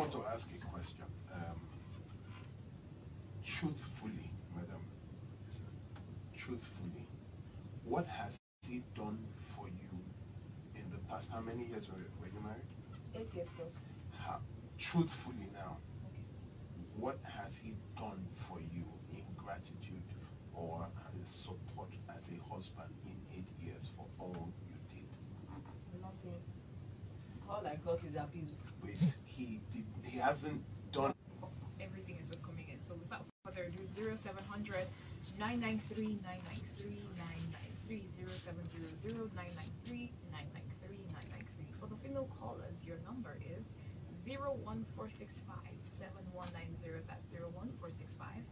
want to ask a question. Um, truthfully, madam, truthfully, what has he done for you in the past? How many years were, were you married? Eight years plus. How, truthfully now, Okay. what has he done for you in gratitude or as support as a husband in eight years for all you did? Nothing. All I got is abuse. Wait, he did. He hasn't done. Everything is just coming in. So without further ado, 0700 993 993 993 0700 993 993 993. For the female callers, your number is 01465 7190. That's 01465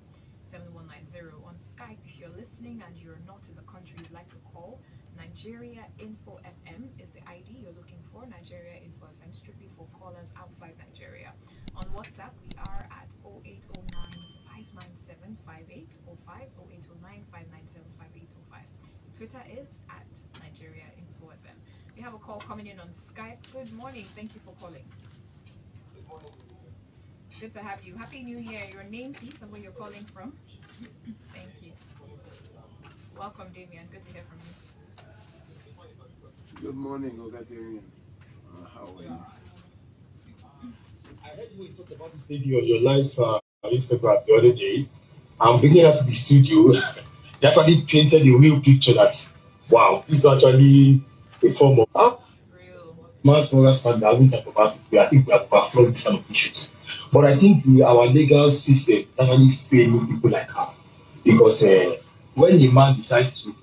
7190 on Skype. If you're listening and you're not in the country, you'd like to call Nigeria Info FM is the ID you're looking for. Nigeria Info FM strictly for callers outside Nigeria. On WhatsApp, we are at 0809 597 5805 0809 597 5805. Twitter is at Nigeria Info FM. We have a call coming in on Skype. Good morning. Thank you for calling. Good to have you. Happy New Year. Your name, please, and where you're calling from. Thank you. Welcome, Damien. Good to hear from you. Good morning, Ogadarian. Uh, how are you? I heard you talk about this lady on your live uh, Instagram the other day. I'm bringing her to the studio. they actually painted a real picture that, wow, this is actually a form of ah, Real. mass moral standard. I won't talk about it. but I think we have overflowed this kind of issues. But I think the, our legal system is actually failing people like her. Because uh, when a man decides to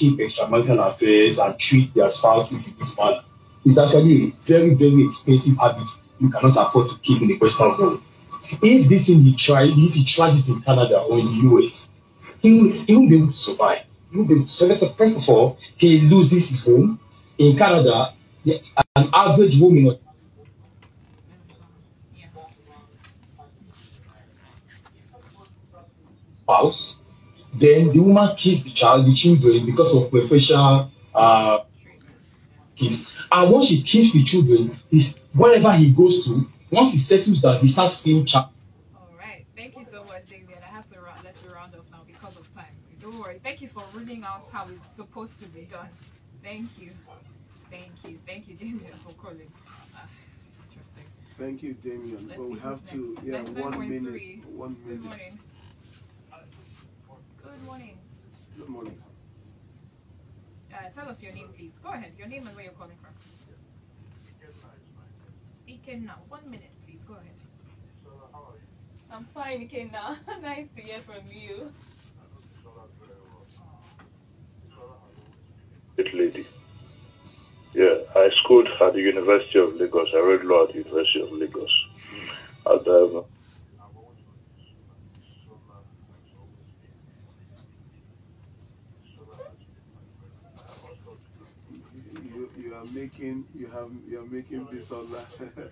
keep extramarital affairs and treat their spouses in this manner, it's actually a very, very expensive habit you cannot afford to keep in the Western world. If this thing he tried, if he tries it in Canada or in the US, he he will be able to survive. He will be able to survive. First of all, he loses his home. In Canada, an average woman spouse, then the woman keeps the child, the children, because of preferential uh, gifts. And once she keeps the children, is wherever he goes to, once he settles down, he starts paying child. All right. Thank you so much, Damien. I have to ra- let you round off now because of time. Don't worry. Thank you for ruling out how it's supposed to be done. Thank you. Thank you. Thank you, Damien, for calling. Ah, interesting. Thank you, Damien. Let's but we have who's to, next. yeah, one 99.3. minute, one Good minute. Morning. Good morning. Good morning. sir. Uh, tell us your name, please. Go ahead. Your name and where you're calling from. Iken now. One minute, please. Go ahead. I'm fine, Ikenna. nice to hear from you. Great lady. Yeah, I schooled at the University of Lagos. I read law at the University of Lagos. And um, You, you are making, you have, you are making Bisola.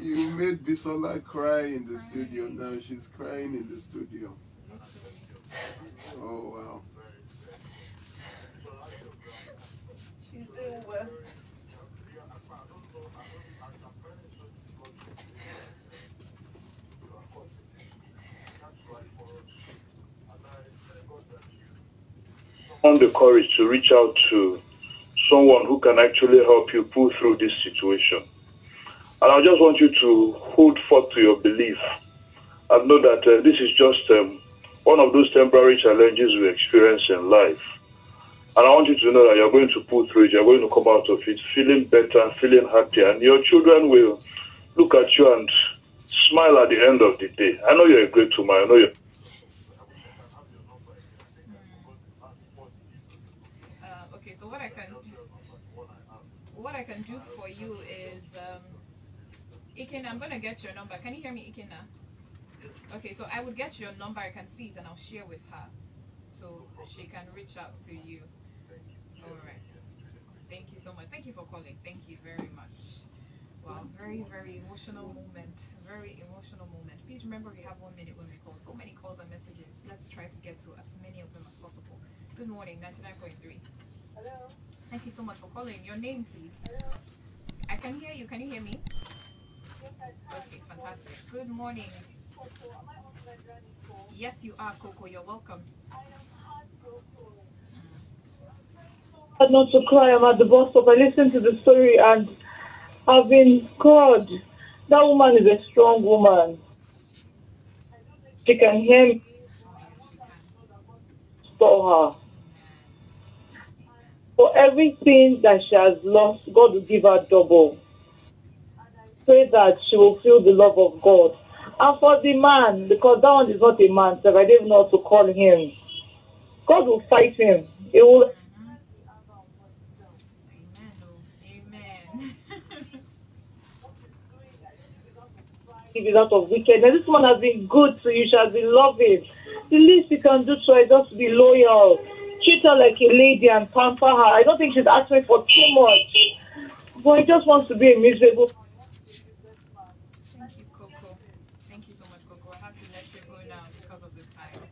you made Bisola cry in the studio. Now she's crying in the studio. Oh wow. She's doing well. Found the courage to reach out to someone who can actually help you pull through this situation. And I just want you to hold forth to your belief and know that uh, this is just um, one of those temporary challenges we experience in life. And I want you to know that you're going to pull through it, you're going to come out of it feeling better, feeling happier, and your children will look at you and smile at the end of the day. I know you're a great woman, I know you're Uh, okay, so what I can what I can do for you is um, Iken, I'm gonna get your number. Can you hear me, Ikenna? Okay, so I would get your number. I can see it and I'll share with her, so she can reach out to you. All right. Thank you so much. Thank you for calling. Thank you very much. Wow, very very emotional moment. Very emotional moment. Please remember we have one minute when we call. So many calls and messages. Let's try to get to as many of them as possible. Good morning, 99.3. Hello. Thank you so much for calling. Your name, please. Hello. I can hear you. Can you hear me? Okay, fantastic. Good morning. Yes, you are, Coco. You're welcome. had not to cry. I'm at the bus stop. I listened to the story and I've been God. That woman is a strong woman. She can hear me yes, can. for her. For everything that she has lost, God will give her double. Pray that she will feel the love of God. And for the man, because that one is not a man, so I don't know to call him. God will fight him. He will Amen. Amen. give out of wickedness. This one has been good to you. She has been loving. The least you can do to her is just be loyal. Treat her like a lady and pamper her. I don't think she's asking for too much. But he just wants to be a miserable. Thank you, Coco. Thank you so much, Coco. I have to let you go now because of the time.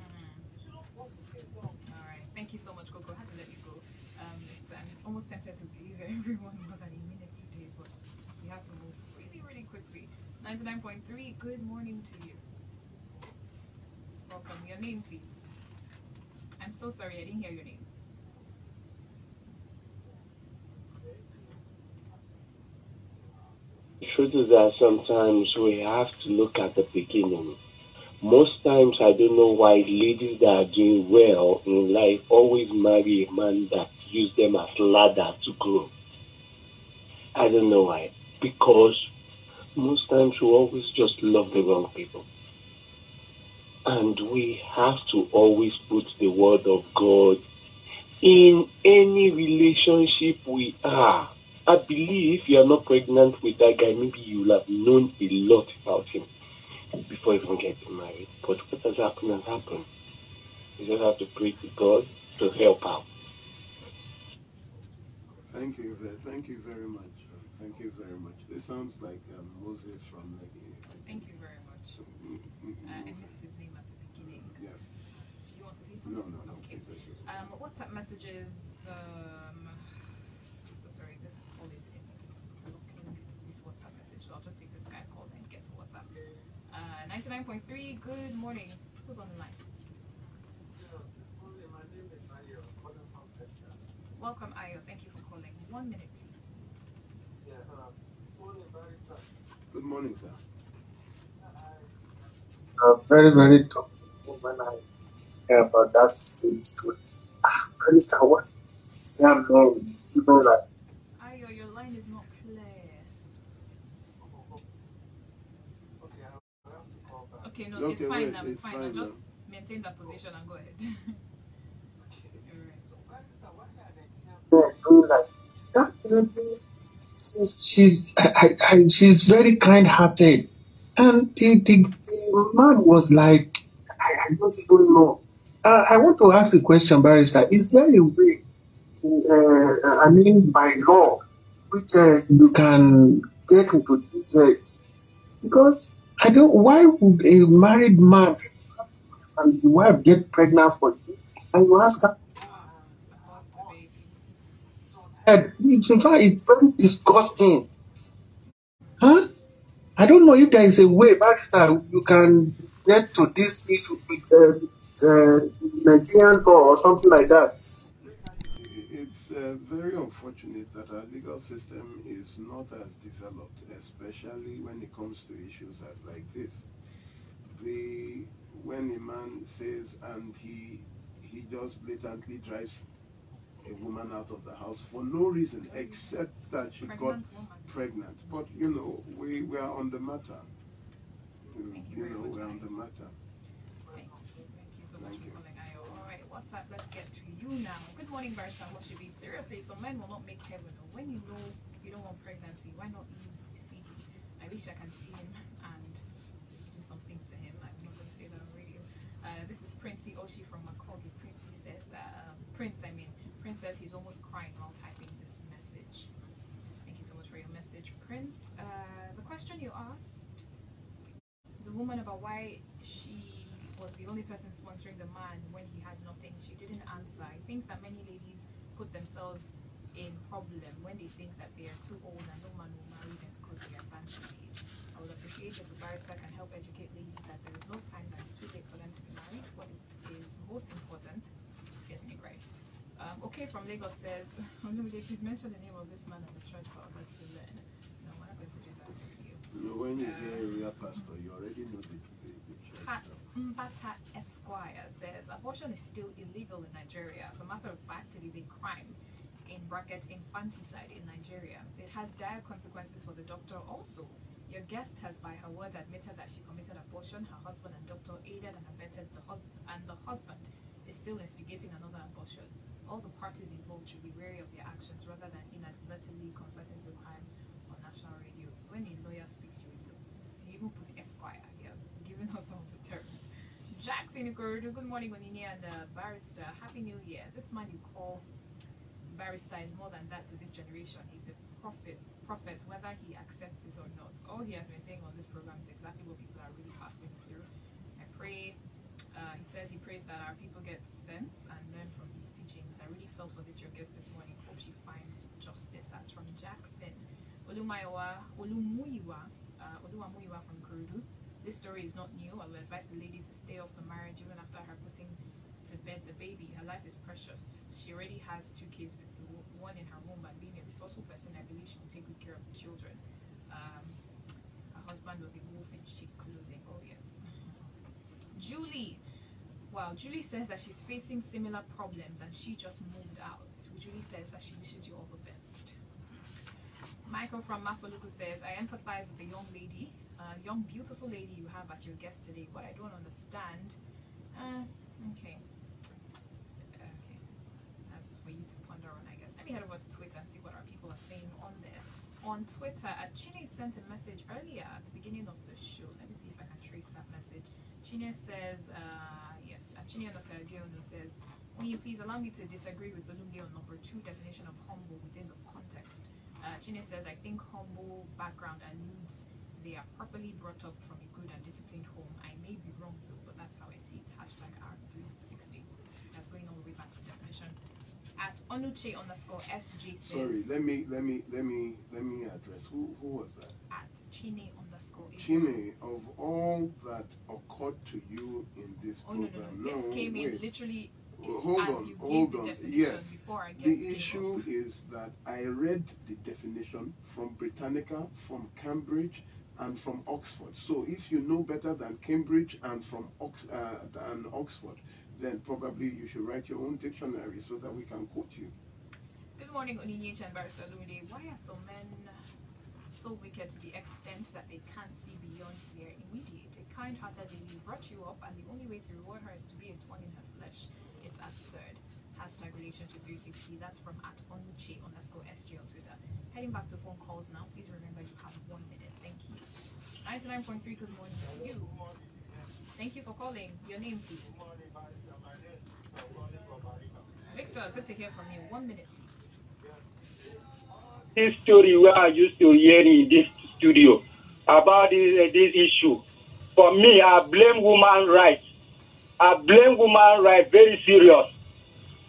Mm. All right. Thank you so much, Coco. I have to let you go. Um, it's, I'm almost tempted to believe everyone than a minute today, but we have to move really, really quickly. 99.3, good morning to you. Welcome. Your name, please. I'm so sorry, I didn't hear your name. Truth is that sometimes we have to look at the beginning. Most times, I don't know why ladies that are doing well in life always marry a man that use them as ladder to grow. I don't know why. Because most times we always just love the wrong people. And we have to always put the word of God in any relationship we are. I believe if you are not pregnant with that guy, maybe you will have known a lot about him before even getting married. But what has happened has happened. You just have to pray to God to help out. Thank you, thank you very much. Thank you very much. It sounds like um, Moses from Lekki. Thank you very much. Mm, mm, Uh, I mm. missed his name at the beginning. Yes. Do you want to say something? no, no. no. Okay. please. Um, WhatsApp messages. Um, so sorry, this call is in. It's blocking this WhatsApp message. So I'll just take this guy call and get to WhatsApp. Uh, 99.3. Good morning. Who's on the line? Hello. My name is Ayo. Calling from Texas. Welcome, Ayo. Thank you for calling. One minute, please. Good morning, sir. uh, very, very touching when I hear about that lady story. Ah, Krista, what? Yeah, man, you know that. Ayo, your line is not clear. Okay, no, it's fine wait, now. It's it's fine. fine now. Just maintain that position and go ahead. Alright. Yeah, doing like this. That lady, she's, she's, I, I, she's very kind-hearted, and the, the, the man was like, I, I don't even know. Uh, I want to ask a question, barrister. Is there a way, uh, I mean, by law, which uh, you can get into this? Uh, because I don't. Why would a married man and the wife get pregnant for you, and you ask her? What's the baby? And in fact, it's very disgusting. Huh? I don't know if there is a way, Barrister, you can get to this issue with uh, uh, Nigerian law or something like that. It's uh, very unfortunate that our legal system is not as developed, especially when it comes to issues like this. The when a man says and he he just blatantly drives a woman out of the house for no reason except that she got Pregnant woman. pregnant. But you know, we, we are on the matter. You, you you know, much, we're on the matter. Thank you. Thank you so much for you. calling, Ayo. Alright, WhatsApp, let's get to you now. Good morning, Barrister Hoshibi. Seriously, some men will not make heaven. When you know you don't want pregnancy, why not use CD? I wish I can see him and do something to him. I'm not going to say that on radio. Uh, this is Princey Oshi from Makogi. Princey says that, um, Prince, I mean, Prince says he's almost crying while typing this message. Thank you so much for your message, Prince. Uh, the question you asked, the woman about why she was the only person sponsoring the man when he had nothing. She didn't answer. I think that many ladies put themselves in problem when they think that they are too old and no man will marry them because they are bantamade. I would appreciate if the barrister can help educate ladies that there is no time that is too late for them to be married. What is most important is getting it right. Um, okay, from Lagos says, please mention the name of this man at the church for others to learn. No, we're not going to do that for you. When you hear a real pastor, you already know the, the, the church. Pat so. Mbata Esquire says abortion is still illegal in Nigeria. As a matter of fact, it is a crime in brackets infanticide in Nigeria. It has dire consequences for the doctor also. Your guest has, by her words, admitted that she committed abortion. Her husband and doctor aided and abetted the husband, and the husband is still instigating another abortion. All the parties involved should be wary of their actions rather than inadvertently confessing to crime on national radio. When a lawyer speaks, you know. He even put Esquire. He has given us some of the terms. Jackson Ikorodu, good morning, Onyinye and uh, Barrister. Happy New Year. This man you call Barrister is more than that to this generation. He's a prophet, prophet, whether he accepts it or not. All he has been saying on this program is exactly what people are really passing through. I pray, uh, he says he prays that our people get sense and learn from his teachings. I really felt for this your guest this morning. Hope she finds justice. That's from Jackson. Olumayowa, Olumuyiwa, uh, Oluwamuyiwa from Kurudu. This story is not new. I will advise the lady to stay off the marriage even after her putting to bed the baby. Her life is precious. She already has two kids with the one in her womb, and being a resourceful person, I believe she will take good care of the children. Um, her husband was a wolf in sheep clothing. Oh yes. Julie. Wow, Julie says that she's facing similar problems and she just moved out. Julie says that she wishes you all the best. Michael from Mafoluku says, I empathize with the young lady, uh, young beautiful lady you have as your guest today. but I don't understand, uh, okay, okay, that's for you to ponder on, I guess. Let me head over to Twitter and see what our people are saying on there. On Twitter, uh, Chine sent a message earlier at the beginning of the show. Let me see if I can trace that message. Chine says, uh, yes, Chine underscore Giono says, Will you please allow me to disagree with Olumide on number two definition of humble within the context? Uh, Chine says, I think humble background and alludes they are properly brought up from a good and disciplined home. I may be wrong though, but that's how I see it. Hashtag R360. That's going all the way back to definition. At Onuche underscore SJ says, Sorry, let me let me let me let me address who who was that? at Chine Chine, of all that occurred to you in this Oh no no program, no! This came in literally Well, hold as on, you hold gave the definition Yes. before our guest The issue is that I read the definition from Britannica, from Cambridge, and from Oxford. So if you know better than Cambridge and from Ox- uh, than Oxford, then probably you should write your own dictionary so that we can quote you. Good morning, Onyinye and Barrister Lumide. Why are some men so wicked to the extent that they can't see beyond their immediate? A kind-hearted lady brought you up, and the only way to reward her is to be a thorn in her flesh. It's absurd. Hashtag relationship 360. That's from at onuche underscore SG on Twitter. Heading back to phone calls now. Please remember you have one minute. Thank you. 99.3, good morning to you. Thank you for calling. Your name, please. Victor, good to hear from you. One minute, please. This story where I used to hear in this studio about this, uh, this issue. For me, I blame woman rights. I blame woman rights very serious.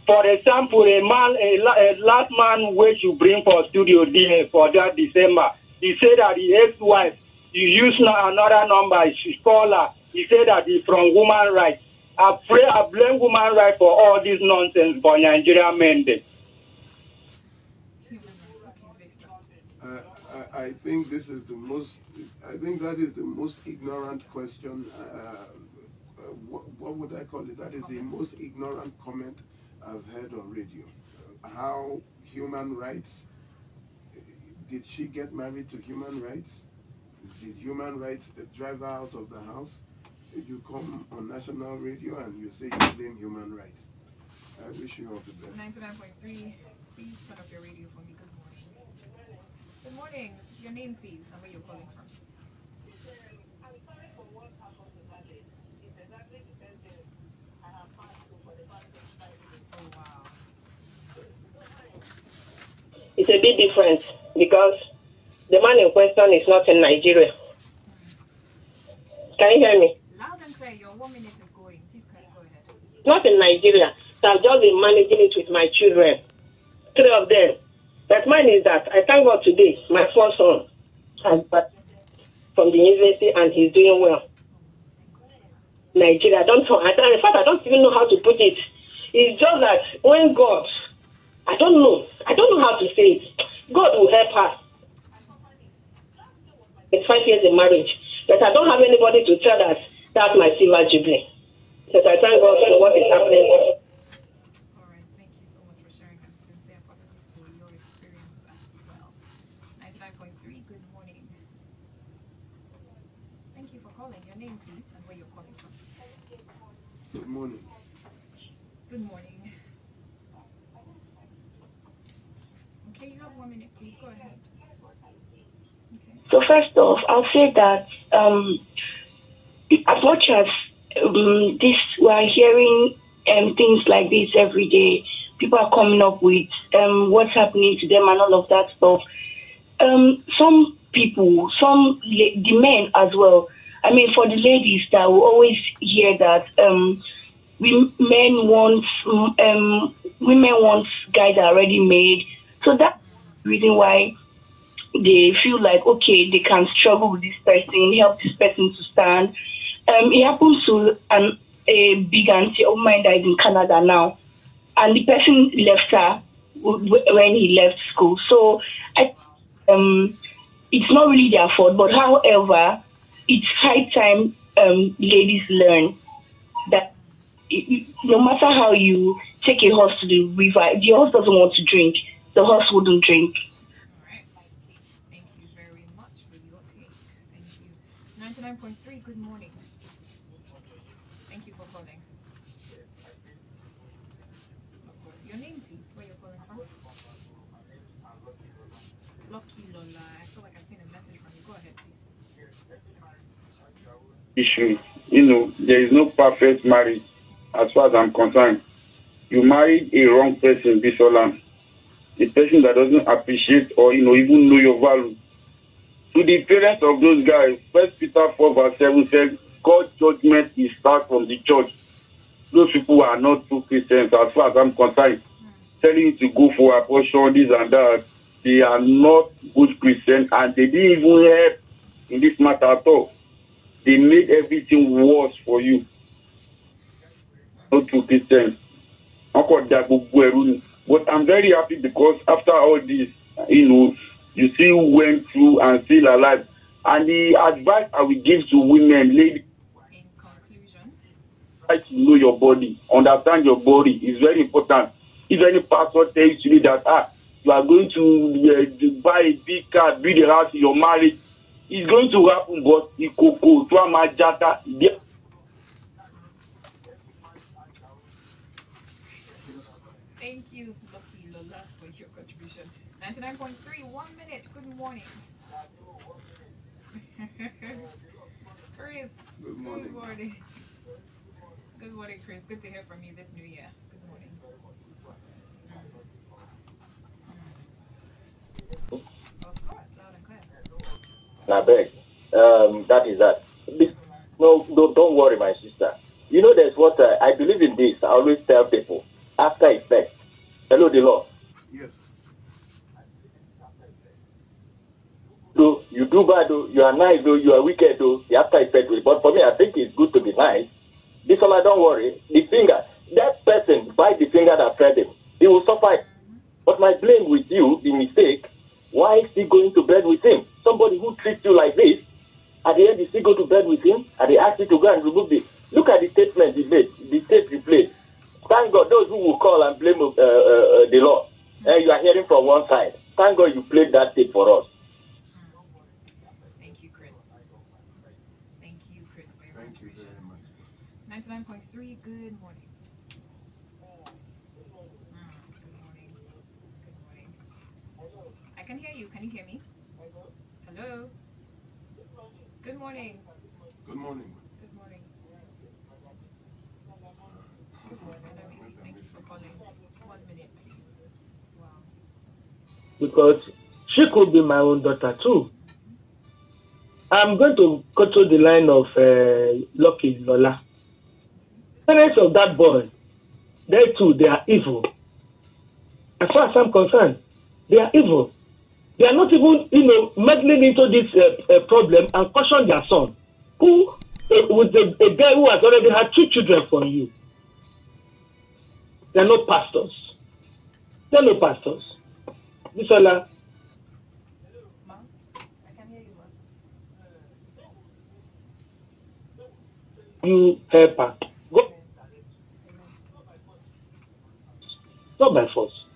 For example, a man, a, a last man which you bring for studio there for that December, he said that the ex-wife, he used na- another number, she called her. He said that he's from woman rights. I pray, I blame woman rights for all this nonsense for Nigerian men. There. I, I think this is the most. I think that is the most ignorant question. Uh, uh, what, what would I call it? That is the most ignorant comment I've heard on radio. Uh, how human rights? Did she get married to human rights? Did human rights uh, drive her out of the house? You come on national radio and you say you blame human rights. I wish you all the best. 99.3. Please turn off your radio for me. Good morning. Good morning. Your name, please, and where you're calling from. It's a bit different because the man in question is not in Nigeria. Can you hear me? Loud and clear. Your one minute is going. not in Nigeria. So I've just been managing it with my children, three of them. But mine is that I thank God today, my first son has from the university and he's doing well. Nigeria, I don't know. In fact, I don't even know how to put it. It's just that when God, I don't know, I don't know how to say it. God will help us. It's five years in marriage, but I don't have anybody to tell that that's my silver jubilee. But I thank God for what is happening. All right, thank you so much for sharing and sincere apologies for your experience as well. 99.3, good morning. Thank you for calling. Your name, please, and where you're calling from. Good morning. Good morning. Okay, you have one minute, please. Go ahead. Okay. So first off, I'll say that um, as much as um, this, we are hearing um, things like this every day. People are coming up with um, what's happening to them and all of that stuff. Um, some people, some the men as well. I mean, for the ladies that will always hear that um, we men want um, women want guys already made. So that's the reason why they feel like okay they can struggle with this person, help this person to stand. Um, it happens to an, a big auntie of mine that is in Canada now, and the person left her when he left school. So I, um, it's not really their fault, but however, it's high time um, ladies learn that no matter how you take a horse to the river, the horse doesn't want to drink. The horse wouldn't drink. Thank you very much for your take. Thank you. 99.3, good morning. Thank you for calling. Of course, your name, please. Where you're calling from? Lucky Lola. I feel like I've seen a message from you. Go ahead, please. issue. You know, there is no perfect marriage as far as I'm concerned. You married a wrong person, Bisola. A person that doesn't appreciate or, you know, even know your value. To the parents of those guys, First Peter 4 verse 7 says, God's judgment is start from the church. Those people are not true Christians as far as I'm concerned. Telling you to go for abortion, this and that. They are not good Christians and they didn't even help in this matter at all they made everything worse for you. No true Christians. But I'm very happy because after all this, you know, you still went through and still alive. And the advice I will give to women, ladies, In conclusion, try to know your body, understand your body is very important. If any pastor tells you that ah, you are going to uh, buy a big car, build a house in your marriage, it's going to happen, but ìkòkò tó a máa játa ìdí. thank you, Lucky Lola, for your contribution. 99.3, one minute. Good morning. Chris. Good morning. Good morning. Good morning, Chris. Good to hear from you this new year. Good morning. Of course, loud and clear. Now, beg. Um, that is that. No, no, don't worry, my sister. You know, there's what uh, I believe in this. I always tell people after effect. Hello, the law. Yes. Do you do bad? Though, you are nice. Though you are wicked. Though the after effect will. But for me, I think it's good to be nice. This one, I don't worry. The finger, that person bite the finger that fed him. He will suffer. But my blame with you, the mistake. Why is he going to bed with him? Somebody who treats you like this, at the end, you still go to bed with him, and they ask you to go and remove the. Look at the statement he made, the tape he played. Thank God, those who will call and blame uh, uh, uh, the law, and you are hearing from one side. Thank God you played that tape for us. Thank you, Chris. Thank you, Chris, for your Thank you very much. 99.3, good morning. Mm, good morning. Good morning. I can hear you. Can you hear me? Hello? Good morning. Good morning. Good morning. Good morning. Thank you for calling. One minute, please. Wow. because she could be my own daughter too. I'm going to go to the line of uh, Lucky Lola. Parents of that boy, they too, they are evil. As far as I'm concerned, they are evil. They are not even, you know, meddling into this uh, uh, problem and caution their son, who uh, with a, a guy who has already had two children from you. They are not pastors. They are not pastors. hear You help uh, her. Go. Not by force.